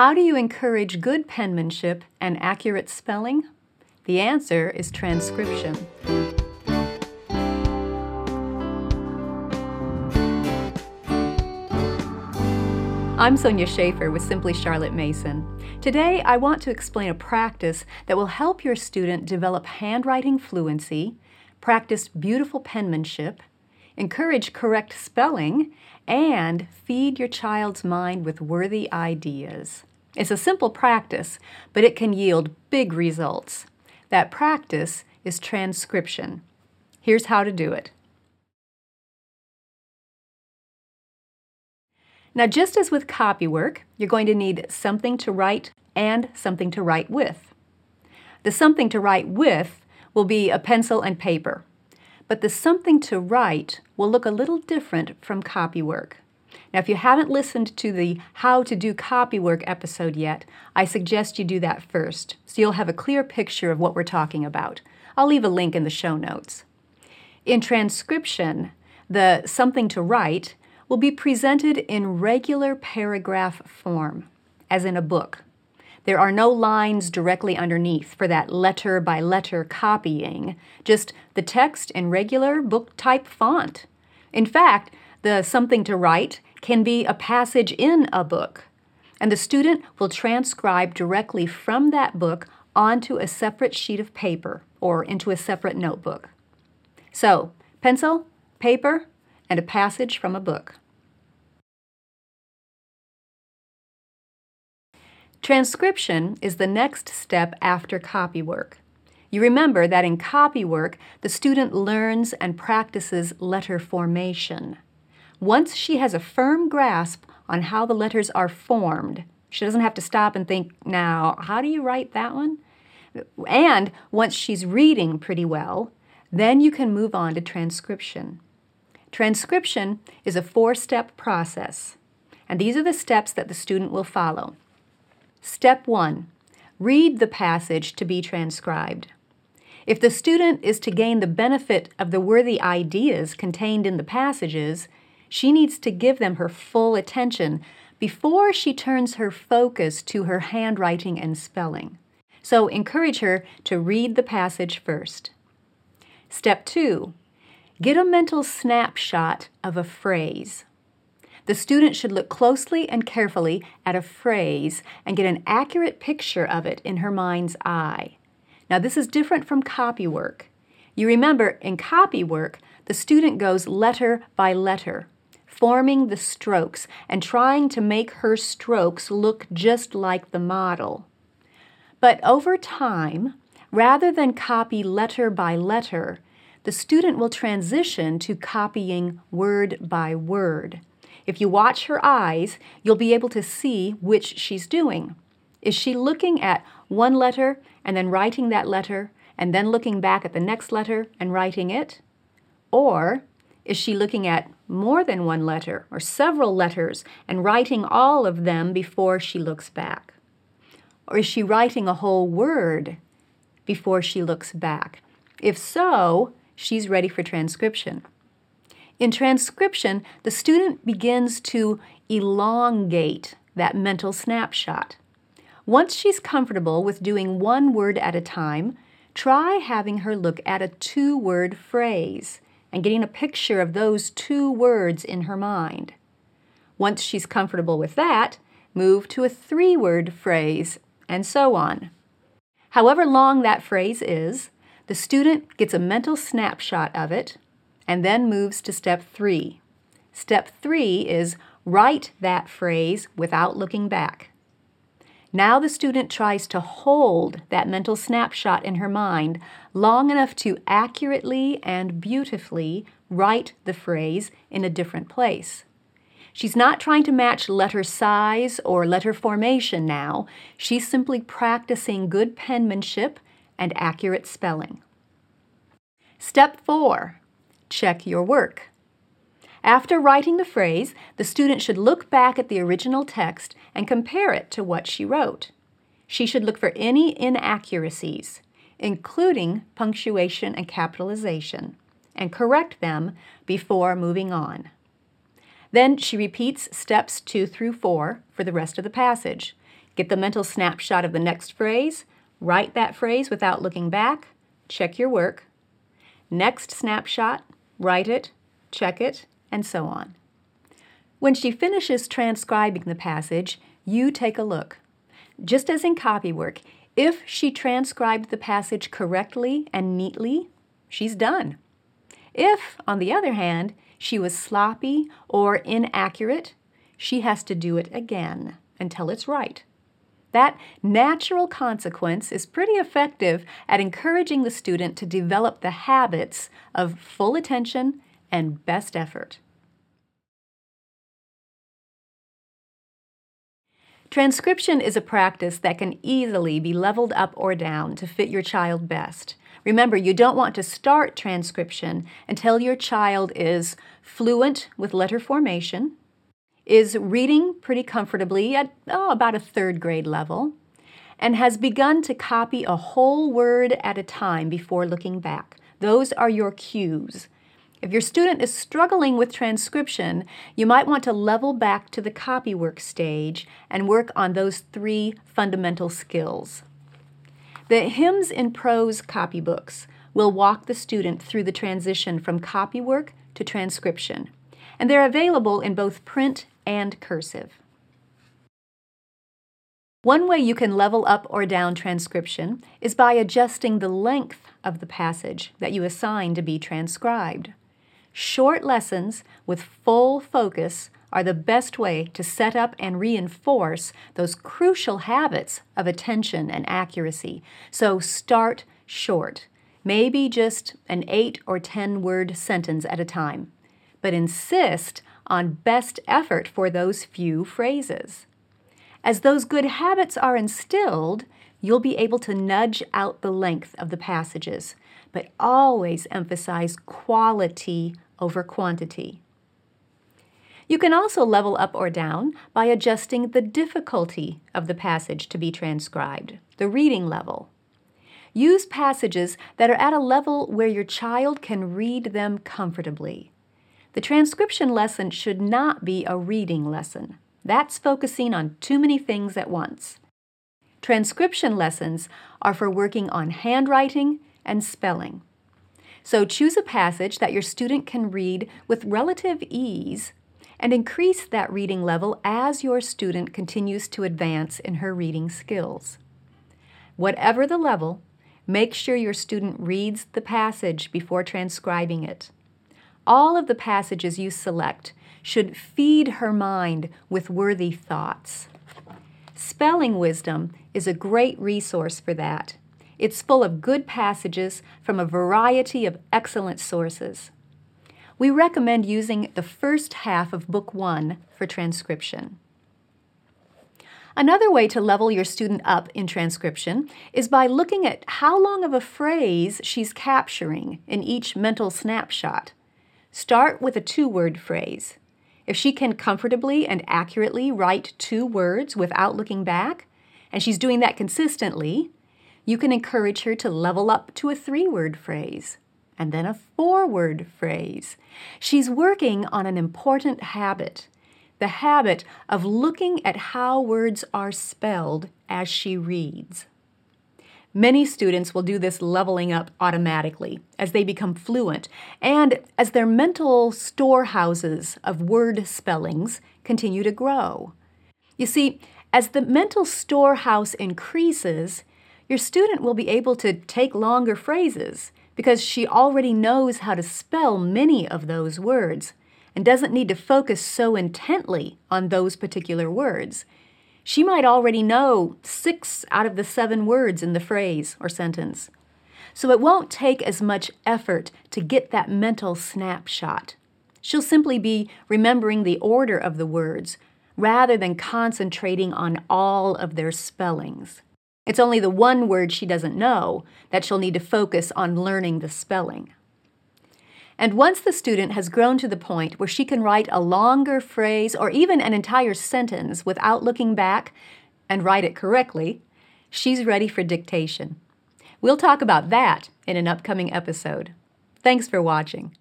How do you encourage good penmanship and accurate spelling? The answer is transcription. I'm Sonya Shafer with Simply Charlotte Mason. Today, I want to explain a practice that will help your student develop handwriting fluency, practice beautiful penmanship, encourage correct spelling, and feed your child's mind with worthy ideas. It's a simple practice, but it can yield big results. That practice is transcription. Here's how to do it. Now, just as with copywork, you're going to need something to write and something to write with. The something to write with will be a pencil and paper, but the something to write will look a little different from copywork. Now, if you haven't listened to the How to Do Copywork episode yet, I suggest you do that first, so you'll have a clear picture of what we're talking about. I'll leave a link in the show notes. In transcription, the something to write will be presented in regular paragraph form, as in a book. There are no lines directly underneath for that letter by letter copying, just the text in regular book type font. In fact, the something to write can be a passage in a book, and the student will transcribe directly from that book onto a separate sheet of paper or into a separate notebook. So, pencil, paper, and a passage from a book. Transcription is the next step after copywork. You remember that in copywork, the student learns and practices letter formation. Once she has a firm grasp on how the letters are formed, she doesn't have to stop and think, now, how do you write that one? And once she's reading pretty well, then you can move on to transcription. Transcription is a four step process, and these are the steps that the student will follow. Step 1 Read the passage to be transcribed. If the student is to gain the benefit of the worthy ideas contained in the passages, she needs to give them her full attention before she turns her focus to her handwriting and spelling. So encourage her to read the passage first. Step 2 Get a mental snapshot of a phrase. The student should look closely and carefully at a phrase and get an accurate picture of it in her mind's eye. Now, this is different from copy work. You remember, in copy work, the student goes letter by letter, forming the strokes and trying to make her strokes look just like the model. But over time, rather than copy letter by letter, the student will transition to copying word by word. If you watch her eyes, you'll be able to see which she's doing. Is she looking at one letter and then writing that letter and then looking back at the next letter and writing it? Or is she looking at more than one letter or several letters and writing all of them before she looks back? Or is she writing a whole word before she looks back? If so, she's ready for transcription. In transcription, the student begins to elongate that mental snapshot. Once she's comfortable with doing one word at a time, try having her look at a two word phrase and getting a picture of those two words in her mind. Once she's comfortable with that, move to a three word phrase, and so on. However long that phrase is, the student gets a mental snapshot of it and then moves to step three. Step three is write that phrase without looking back. Now the student tries to hold that mental snapshot in her mind long enough to accurately and beautifully write the phrase in a different place. She's not trying to match letter size or letter formation now. She's simply practicing good penmanship and accurate spelling. Step four check your work. After writing the phrase, the student should look back at the original text and compare it to what she wrote. She should look for any inaccuracies, including punctuation and capitalization, and correct them before moving on. Then she repeats steps two through four for the rest of the passage, Get the mental snapshot of the next phrase, write that phrase without looking back, check your work. Next snapshot, write it, check it, and so on. When she finishes transcribing the passage, you take a look. Just as in copywork, if she transcribed the passage correctly and neatly, she's done. If, on the other hand, she was sloppy or inaccurate, she has to do it again until it's right. That natural consequence is pretty effective at encouraging the student to develop the habits of full attention and best effort. Transcription is a practice that can easily be leveled up or down to fit your child best. Remember, you don't want to start transcription until your child is fluent with letter formation, is reading pretty comfortably at oh, about a third grade level, and has begun to copy a whole word at a time before looking back. Those are your cues. If your student is struggling with transcription, you might want to level back to the copywork stage and work on those three fundamental skills. The Hymns in Prose copybooks will walk the student through the transition from copywork to transcription, and they're available in both print and cursive. One way you can level up or down transcription is by adjusting the length of the passage that you assign to be transcribed. Short lessons with full focus are the best way to set up and reinforce those crucial habits of attention and accuracy. So start short, maybe just an 8 or 10 word sentence at a time, but insist on best effort for those few phrases. As those good habits are instilled, you'll be able to nudge out the length of the passages, but always emphasize quality over quantity. You can also level up or down by adjusting the difficulty of the passage to be transcribed, the reading level. Use passages that are at a level where your child can read them comfortably. The transcription lesson should not be a reading lesson. That's focusing on too many things at once. Transcription lessons are for working on handwriting and spelling. So choose a passage that your student can read with relative ease and increase that reading level as your student continues to advance in her reading skills. Whatever the level, make sure your student reads the passage before transcribing it. All of the passages you select should feed her mind with worthy thoughts. Spelling Wisdom is a great resource for that. It's full of good passages from a variety of excellent sources. We recommend using the first half of Book 1 for transcription. Another way to level your student up in transcription is by looking at how long of a phrase she's capturing in each mental snapshot. Start with a two word phrase. If she can comfortably and accurately write two words without looking back, and she's doing that consistently, you can encourage her to level up to a three word phrase and then a four word phrase. She's working on an important habit the habit of looking at how words are spelled as she reads. Many students will do this leveling up automatically as they become fluent and as their mental storehouses of word spellings continue to grow. You see, as the mental storehouse increases, your student will be able to take longer phrases because she already knows how to spell many of those words and doesn't need to focus so intently on those particular words. She might already know six out of the seven words in the phrase or sentence. So it won't take as much effort to get that mental snapshot. She'll simply be remembering the order of the words rather than concentrating on all of their spellings. It's only the one word she doesn't know that she'll need to focus on learning the spelling. And once the student has grown to the point where she can write a longer phrase or even an entire sentence without looking back and write it correctly, she's ready for dictation. We'll talk about that in an upcoming episode. Thanks for watching.